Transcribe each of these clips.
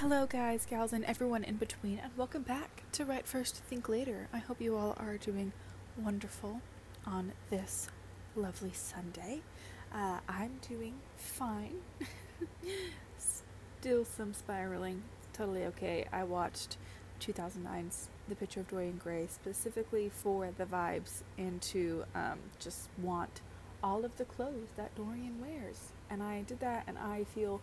Hello, guys, gals, and everyone in between, and welcome back to Write First, Think Later. I hope you all are doing wonderful on this lovely Sunday. Uh, I'm doing fine. Still some spiraling. Totally okay. I watched 2009's The Picture of Dorian Gray specifically for the vibes and to um, just want all of the clothes that Dorian wears. And I did that, and I feel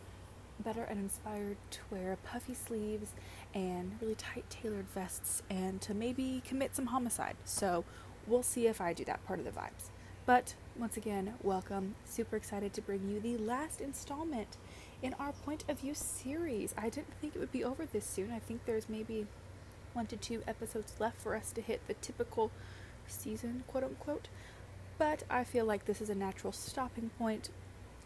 better and inspired to wear puffy sleeves and really tight tailored vests and to maybe commit some homicide. So we'll see if I do that part of the vibes. But once again, welcome. Super excited to bring you the last installment in our point of view series. I didn't think it would be over this soon. I think there's maybe one to two episodes left for us to hit the typical season, quote unquote. But I feel like this is a natural stopping point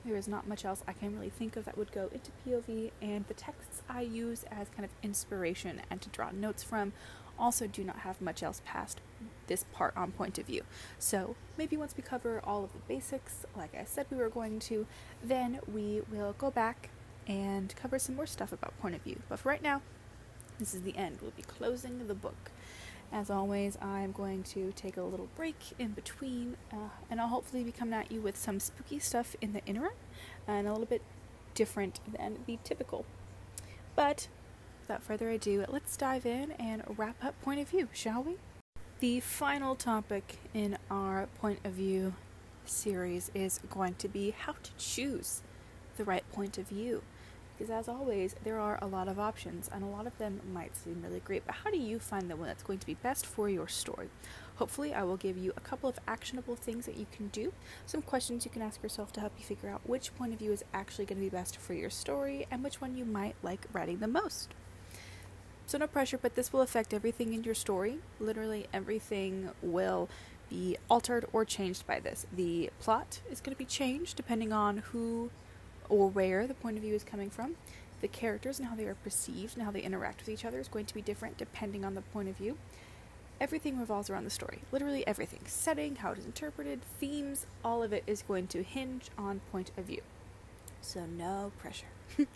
there is not much else I can really think of that would go into POV, and the texts I use as kind of inspiration and to draw notes from also do not have much else past this part on point of view. So maybe once we cover all of the basics, like I said we were going to, then we will go back and cover some more stuff about point of view. But for right now, this is the end. We'll be closing the book. As always, I'm going to take a little break in between, uh, and I'll hopefully be coming at you with some spooky stuff in the interim and a little bit different than the typical. But without further ado, let's dive in and wrap up point of view, shall we? The final topic in our point of view series is going to be how to choose the right point of view. Because as always, there are a lot of options, and a lot of them might seem really great, but how do you find the one that's going to be best for your story? Hopefully, I will give you a couple of actionable things that you can do, some questions you can ask yourself to help you figure out which point of view is actually going to be best for your story and which one you might like writing the most. So, no pressure, but this will affect everything in your story. Literally, everything will be altered or changed by this. The plot is going to be changed depending on who or where the point of view is coming from. The characters and how they are perceived and how they interact with each other is going to be different depending on the point of view. Everything revolves around the story. Literally everything. Setting, how it is interpreted, themes, all of it is going to hinge on point of view. So no pressure.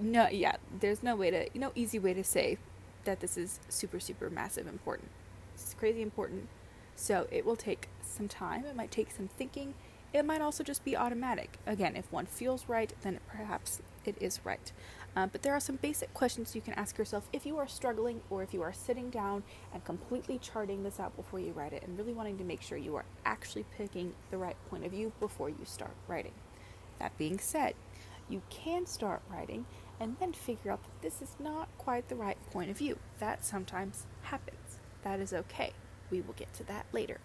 no, yeah, there's no way to, no easy way to say that this is super, super massive important. It's crazy important. So it will take some time. It might take some thinking. It might also just be automatic. Again, if one feels right, then perhaps it is right. Uh, but there are some basic questions you can ask yourself if you are struggling or if you are sitting down and completely charting this out before you write it and really wanting to make sure you are actually picking the right point of view before you start writing. That being said, you can start writing and then figure out that this is not quite the right point of view. That sometimes happens. That is okay. We will get to that later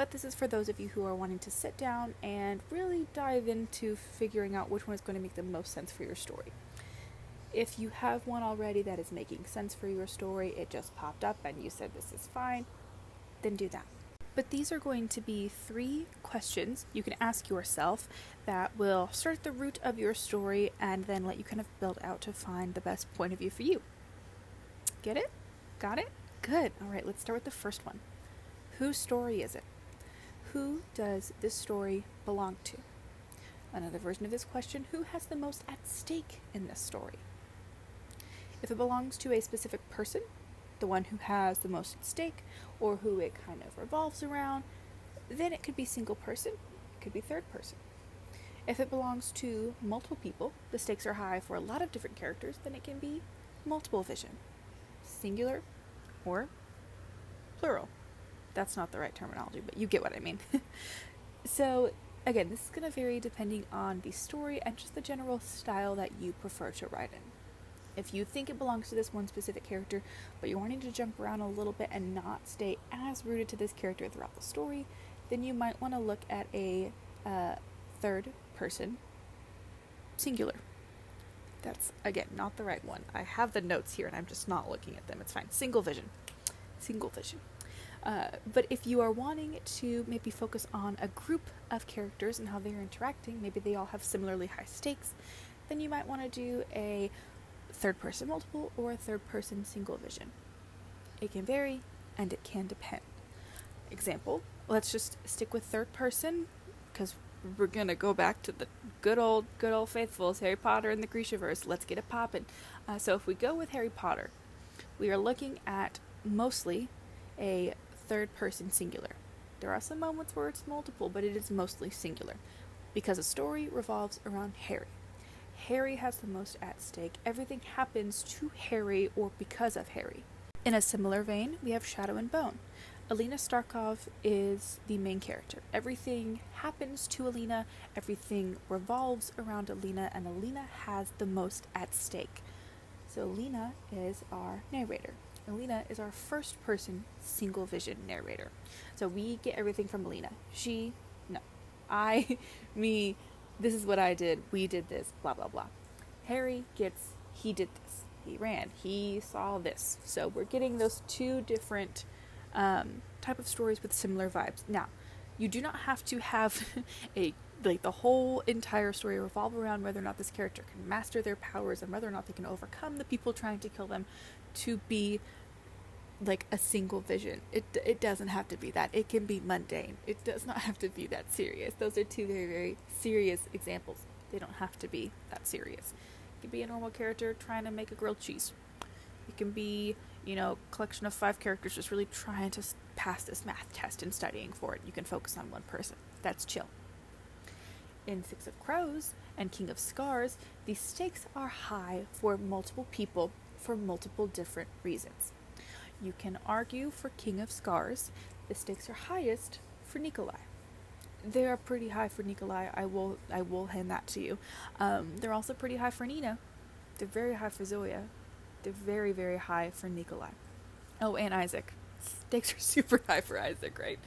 but this is for those of you who are wanting to sit down and really dive into figuring out which one is going to make the most sense for your story. If you have one already that is making sense for your story, it just popped up and you said this is fine, then do that. But these are going to be three questions you can ask yourself that will start at the root of your story and then let you kind of build out to find the best point of view for you. Get it? Got it? Good. All right, let's start with the first one. Whose story is it? Who does this story belong to? Another version of this question Who has the most at stake in this story? If it belongs to a specific person, the one who has the most at stake, or who it kind of revolves around, then it could be single person, it could be third person. If it belongs to multiple people, the stakes are high for a lot of different characters, then it can be multiple vision, singular or plural that's not the right terminology, but you get what I mean. so, again, this is going to vary depending on the story and just the general style that you prefer to write in. If you think it belongs to this one specific character, but you're wanting to jump around a little bit and not stay as rooted to this character throughout the story, then you might want to look at a uh, third person singular. That's, again, not the right one. I have the notes here and I'm just not looking at them. It's fine. Single vision. Single vision. Uh, but if you are wanting to maybe focus on a group of characters and how they're interacting, maybe they all have similarly high stakes, then you might want to do a third person multiple or a third person single vision. It can vary and it can depend. Example, let's just stick with third person because we're gonna go back to the good old, good old faithfuls, Harry Potter and the Grishaverse. Let's get it poppin'. Uh, so if we go with Harry Potter, we are looking at mostly a third person singular. There are some moments where it's multiple, but it is mostly singular because the story revolves around Harry. Harry has the most at stake. Everything happens to Harry or because of Harry. In a similar vein, we have Shadow and Bone. Alina Starkov is the main character. Everything happens to Alina, everything revolves around Alina, and Alina has the most at stake. So, Alina is our narrator. Alina is our first person single vision narrator. So, we get everything from Alina. She, no. I, me, this is what I did, we did this, blah, blah, blah. Harry gets, he did this, he ran, he saw this. So, we're getting those two different um, type of stories with similar vibes. Now, you do not have to have a like the whole entire story revolve around whether or not this character can master their powers and whether or not they can overcome the people trying to kill them to be like a single vision. It it doesn't have to be that. It can be mundane. It does not have to be that serious. Those are two very very serious examples. They don't have to be that serious. It can be a normal character trying to make a grilled cheese. It can be you know, collection of five characters just really trying to pass this math test and studying for it. You can focus on one person. That's chill. In Six of Crows and King of Scars, the stakes are high for multiple people for multiple different reasons. You can argue for King of Scars, the stakes are highest for Nikolai. They are pretty high for Nikolai. I will I will hand that to you. Um, they're also pretty high for Nina. They're very high for Zoya. They're very, very high for Nikolai. Oh, and Isaak. Stakes are super high for Isaak, right?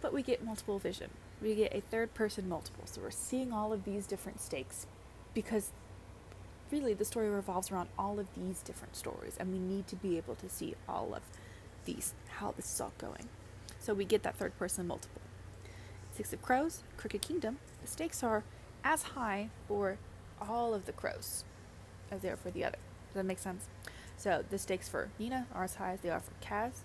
But we get multiple vision. We get a third person multiple. So we're seeing all of these different stakes because really the story revolves around all of these different stories and we need to be able to see all of these, how this is all going. So we get that third person multiple. Six of Crows, Crooked Kingdom, the stakes are as high for all of the crows as they are for the other. Does that make sense? So the stakes for Nina are as high as they are for Kaz.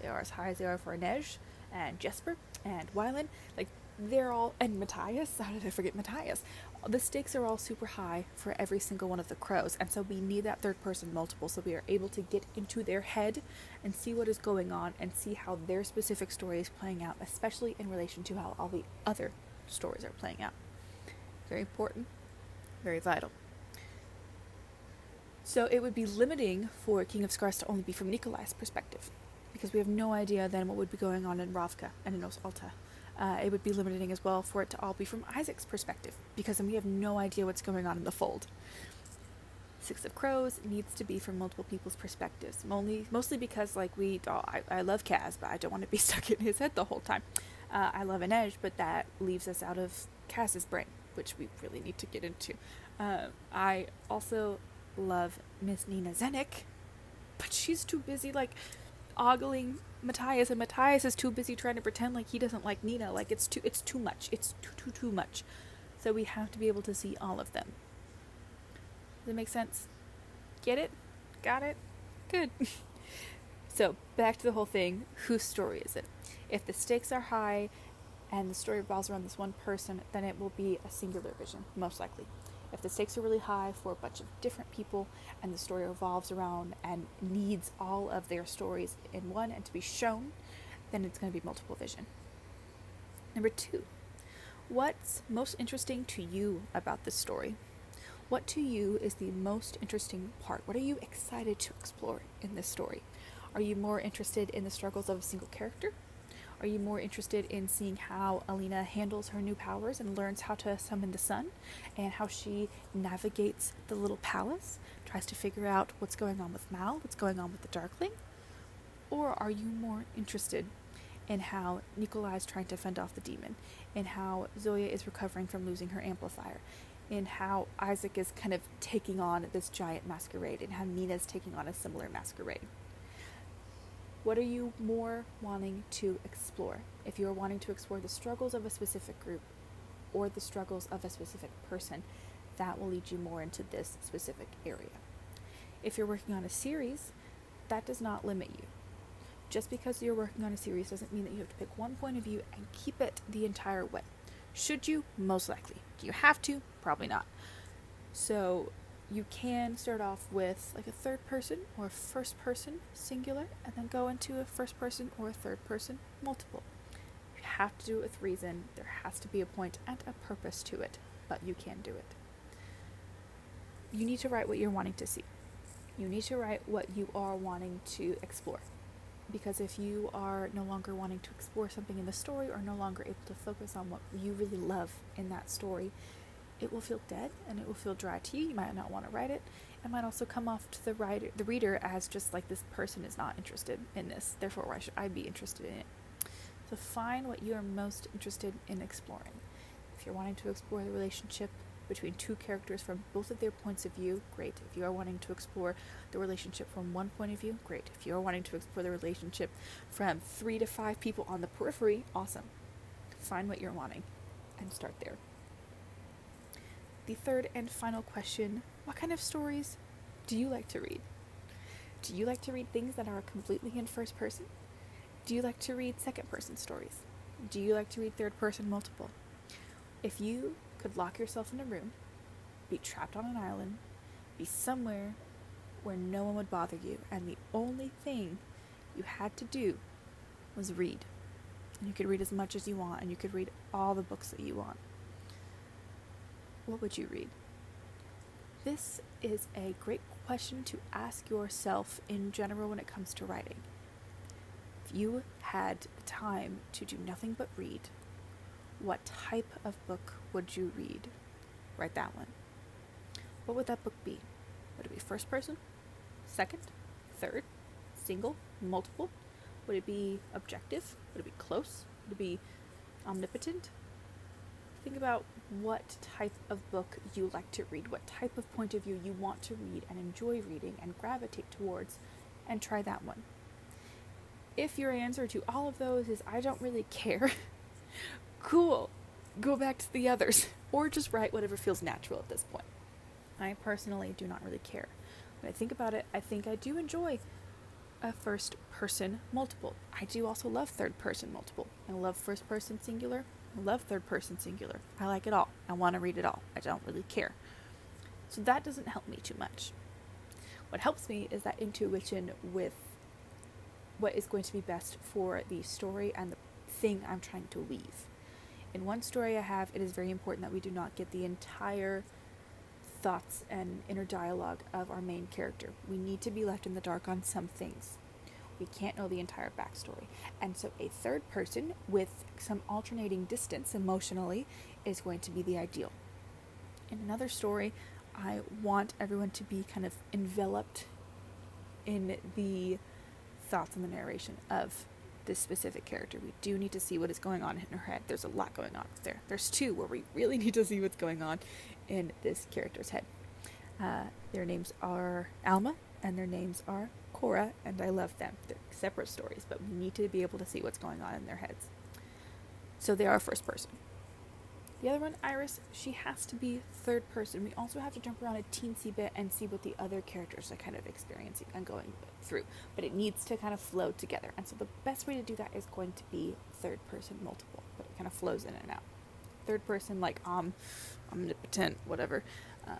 They are as high as they are for Inej and Jesper and Wylan. Like they're all and Matthias. How did I forget Matthias? The stakes are all super high for every single one of the crows, and so we need that third person multiple so we are able to get into their head and see what is going on and see how their specific story is playing out, especially in relation to how all the other stories are playing out. Very important, very vital. So it would be limiting for King of Scars to only be from Nikolai's perspective, because we have no idea then what would be going on in Ravka and in Os Alta. Uh, it would be limiting as well for it to all be from Isaak's perspective, because then we have no idea what's going on in the fold. Six of Crows needs to be from multiple people's perspectives, only, mostly because, like, we, oh, I, I love Kaz, but I don't want to be stuck in his head the whole time. Uh, I love Inej, but that leaves us out of Kaz's brain, which we really need to get into. Uh, I also love Miss Nina Zenik, but she's too busy like ogling Matthias, and Matthias is too busy trying to pretend like he doesn't like Nina. Like it's too it's too much. It's too too too much. So we have to be able to see all of them. Does it make sense? Get it? Got it? Good. so back to the whole thing. Whose story is it? If the stakes are high and the story revolves around this one person, then it will be a singular vision, most likely. If the stakes are really high for a bunch of different people and the story revolves around and needs all of their stories in one and to be shown, then it's going to be multiple vision. Number two, what's most interesting to you about this story? What to you is the most interesting part? What are you excited to explore in this story? Are you more interested in the struggles of a single character? Are you more interested in seeing how Alina handles her new powers and learns how to summon the sun? And how she navigates the little palace, tries to figure out what's going on with Mal, what's going on with the Darkling? Or are you more interested in how Nikolai is trying to fend off the demon, in how Zoya is recovering from losing her amplifier, in how Isaak is kind of taking on this giant masquerade, and how Nina's taking on a similar masquerade? What are you more wanting to explore? If you are wanting to explore the struggles of a specific group or the struggles of a specific person, that will lead you more into this specific area. If you're working on a series, that does not limit you. Just because you're working on a series doesn't mean that you have to pick one point of view and keep it the entire way. Should you? Most likely. Do you have to? Probably not. So you can start off with like a third person or first person singular and then go into a first person or a third person multiple. You have to do it with reason. There has to be a point and a purpose to it, but you can do it. You need to write what you're wanting to see. You need to write what you are wanting to explore. Because if you are no longer wanting to explore something in the story or no longer able to focus on what you really love in that story, it will feel dead and it will feel dry to you. You might not want to write it. It might also come off to the writer, the reader as just like this person is not interested in this. Therefore, why should I be interested in it? So find what you are most interested in exploring. If you're wanting to explore the relationship between two characters from both of their points of view, great. If you are wanting to explore the relationship from one point of view, great. If you are wanting to explore the relationship from three to five people on the periphery, awesome. Find what you're wanting and start there. The third and final question What kind of stories do you like to read? Do you like to read things that are completely in first person? Do you like to read second person stories? Do you like to read third person multiple? If you could lock yourself in a room, be trapped on an island, be somewhere where no one would bother you, and the only thing you had to do was read. And you could read as much as you want, and you could read all the books that you want what would you read? This is a great question to ask yourself in general when it comes to writing. If you had time to do nothing but read, what type of book would you read? Write that one. What would that book be? Would it be first person? Second? Third? Single? Multiple? Would it be objective? Would it be close? Would it be omnipotent? Think about what type of book you like to read, what type of point of view you want to read and enjoy reading and gravitate towards, and try that one. If your answer to all of those is, I don't really care, cool, go back to the others, or just write whatever feels natural at this point. I personally do not really care. When I think about it, I think I do enjoy a first person multiple. I do also love third person multiple. I love first person singular. I love third person singular. I like it all. I want to read it all. I don't really care. So that doesn't help me too much. What helps me is that intuition with what is going to be best for the story and the thing I'm trying to weave. In one story I have, it is very important that we do not get the entire thoughts and inner dialogue of our main character. We need to be left in the dark on some things we can't know the entire backstory. And so a third person with some alternating distance emotionally is going to be the ideal. In another story, I want everyone to be kind of enveloped in the thoughts and the narration of this specific character. We do need to see what is going on in her head. There's a lot going on there. There's two where we really need to see what's going on in this character's head. Uh, their names are Alma and their names are Cora, and I love them. They're separate stories, but we need to be able to see what's going on in their heads. So they are first person. The other one, Iris, she has to be third person. We also have to jump around a teensy bit and see what the other characters are kind of experiencing and going through. But it needs to kind of flow together. And so the best way to do that is going to be third person multiple, but it kind of flows in and out. Third person, like um, omnipotent, whatever. Uh,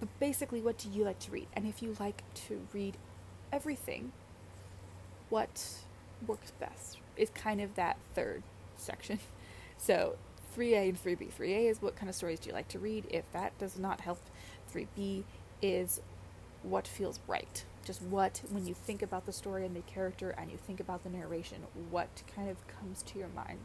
but basically, what do you like to read? And if you like to read everything, what works best is kind of that third section. So 3A and 3B. 3A is what kind of stories do you like to read? If that does not help, 3B is what feels right. Just what, when you think about the story and the character and you think about the narration, what kind of comes to your mind?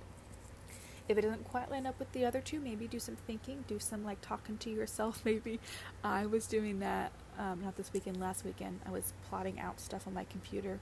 If it doesn't quite line up with the other two, maybe do some thinking, do some like talking to yourself. Maybe I was doing that um, not this weekend, last weekend. I was plotting out stuff on my computer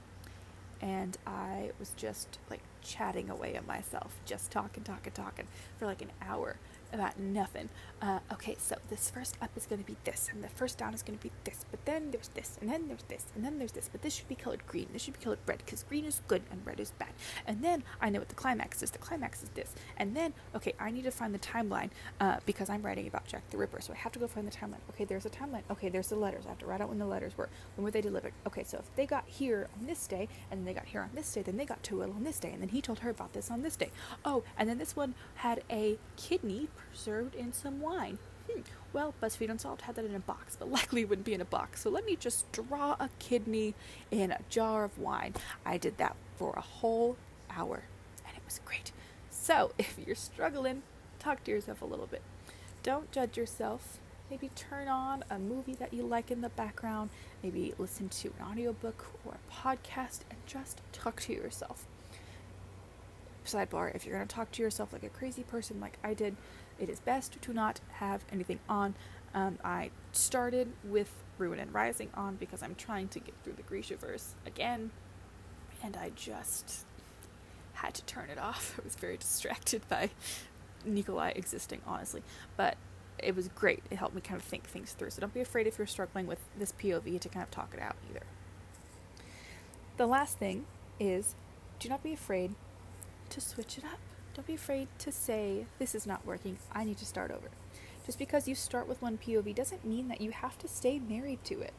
and I was just like chatting away at myself, just talking, talking, talking for like an hour about nothing. Uh, okay, so this first up is going to be this, and the first down is going to be this, but then there's this, and then there's this, and then there's this, but this should be colored green, this should be colored red, because green is good and red is bad. And then I know what the climax is. The climax is this. And then, okay, I need to find the timeline uh, because I'm writing about Jack the Ripper, so I have to go find the timeline. Okay, there's a timeline. Okay, there's the letters. I have to write out when the letters were. When were they delivered? Okay, so if they got here on this day, and they got here on this day, then they got to Will on this day, and then he told her about this on this day. Oh, and then this one had a kidney preserved in some wine. Hmm. Well, BuzzFeed Unsolved had that in a box, but likely it wouldn't be in a box. So let me just draw a kidney in a jar of wine. I did that for a whole hour, and it was great. So if you're struggling, talk to yourself a little bit. Don't judge yourself. Maybe turn on a movie that you like in the background. Maybe listen to an audiobook or a podcast and just talk to yourself. Sidebar if you're going to talk to yourself like a crazy person, like I did, it is best to not have anything on. Um, I started with Ruin and Rising on because I'm trying to get through the Grishaverse again, and I just had to turn it off. I was very distracted by Nikolai existing, honestly. But it was great. It helped me kind of think things through. So don't be afraid if you're struggling with this POV to kind of talk it out either. The last thing is do not be afraid to switch it up. Don't be afraid to say, this is not working, I need to start over. Just because you start with one POV doesn't mean that you have to stay married to it.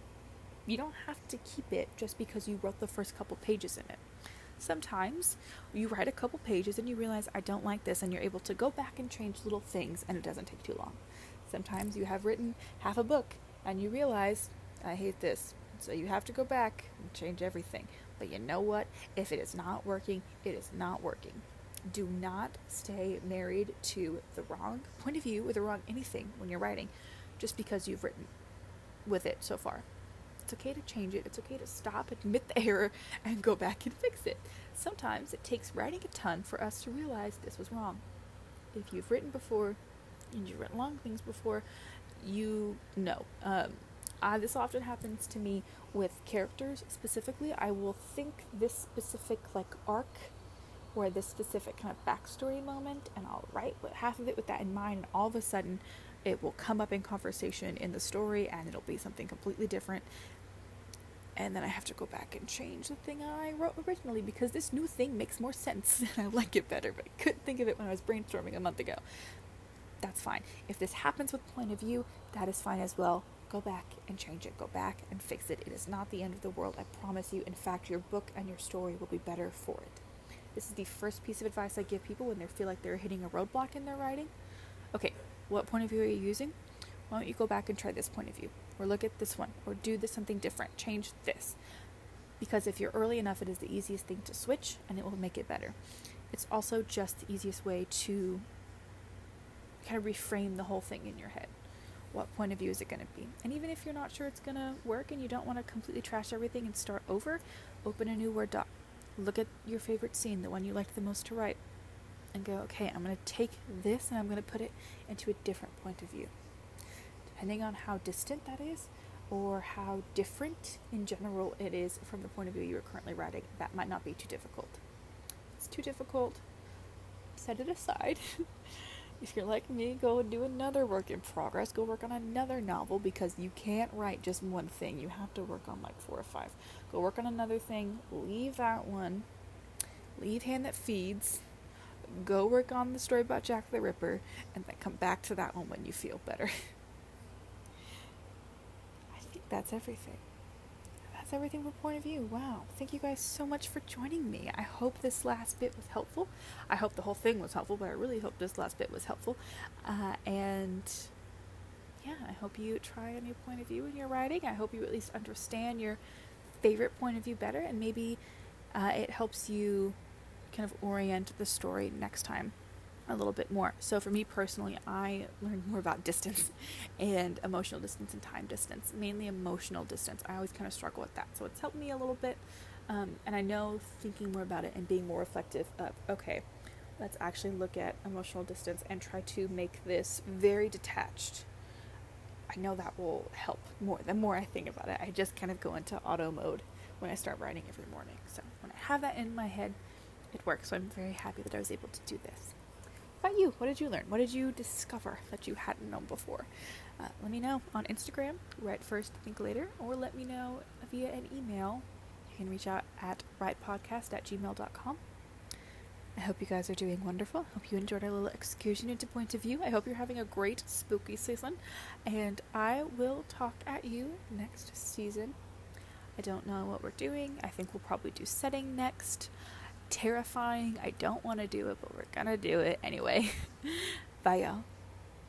You don't have to keep it just because you wrote the first couple pages in it. Sometimes you write a couple pages and you realize, I don't like this, and you're able to go back and change little things, and it doesn't take too long. Sometimes you have written half a book and you realize, I hate this. So you have to go back and change everything. But you know what? If it is not working, it is not working. Do not stay married to the wrong point of view or the wrong anything when you're writing just because you've written with it so far. It's okay to change it. It's okay to stop, admit the error, and go back and fix it. Sometimes it takes writing a ton for us to realize this was wrong. If you've written before and you've written long things before, you know. Um, this often happens to me with characters specifically. I will think this specific like arc or this specific kind of backstory moment, and I'll write half of it with that in mind. And all of a sudden, it will come up in conversation in the story, and it'll be something completely different. And then I have to go back and change the thing I wrote originally because this new thing makes more sense and I like it better, but I couldn't think of it when I was brainstorming a month ago. That's fine. If this happens with point of view, that is fine as well go back and change it. Go back and fix it. It is not the end of the world, I promise you. In fact, your book and your story will be better for it. This is the first piece of advice I give people when they feel like they're hitting a roadblock in their writing. Okay, what point of view are you using? Why don't you go back and try this point of view? Or look at this one, or do this something different. Change this. Because if you're early enough, it is the easiest thing to switch and it will make it better. It's also just the easiest way to kind of reframe the whole thing in your head what point of view is it going to be? And even if you're not sure it's going to work and you don't want to completely trash everything and start over, open a new Word doc. Look at your favorite scene, the one you liked the most to write, and go, okay, I'm going to take this and I'm going to put it into a different point of view. Depending on how distant that is, or how different in general it is from the point of view you are currently writing, that might not be too difficult. If it's too difficult, set it aside If you're like me, go do another work in progress. Go work on another novel because you can't write just one thing. You have to work on like four or five. Go work on another thing. Leave that one. Leave Hand That Feeds. Go work on the story about Jack the Ripper. And then come back to that one when you feel better. I think that's everything that's everything from point of view. Wow. Thank you guys so much for joining me. I hope this last bit was helpful. I hope the whole thing was helpful, but I really hope this last bit was helpful. Uh, and yeah, I hope you try a new point of view in your writing. I hope you at least understand your favorite point of view better, and maybe uh, it helps you kind of orient the story next time a little bit more. So for me personally, I learned more about distance and emotional distance and time distance, mainly emotional distance. I always kind of struggle with that. So it's helped me a little bit. Um, and I know thinking more about it and being more reflective of, okay, let's actually look at emotional distance and try to make this very detached. I know that will help more. The more I think about it, I just kind of go into auto mode when I start writing every morning. So when I have that in my head, it works. So I'm very happy that I was able to do this. About you? What did you learn? What did you discover that you hadn't known before? Uh, let me know on Instagram, write first, think later, or let me know via an email. You can reach out at writepodcast at gmail.com. I hope you guys are doing wonderful. Hope you enjoyed our little excursion into point of view. I hope you're having a great spooky season. And I will talk at you next season. I don't know what we're doing. I think we'll probably do setting next. Terrifying. I don't want to do it, but we're gonna do it anyway. Bye, y'all.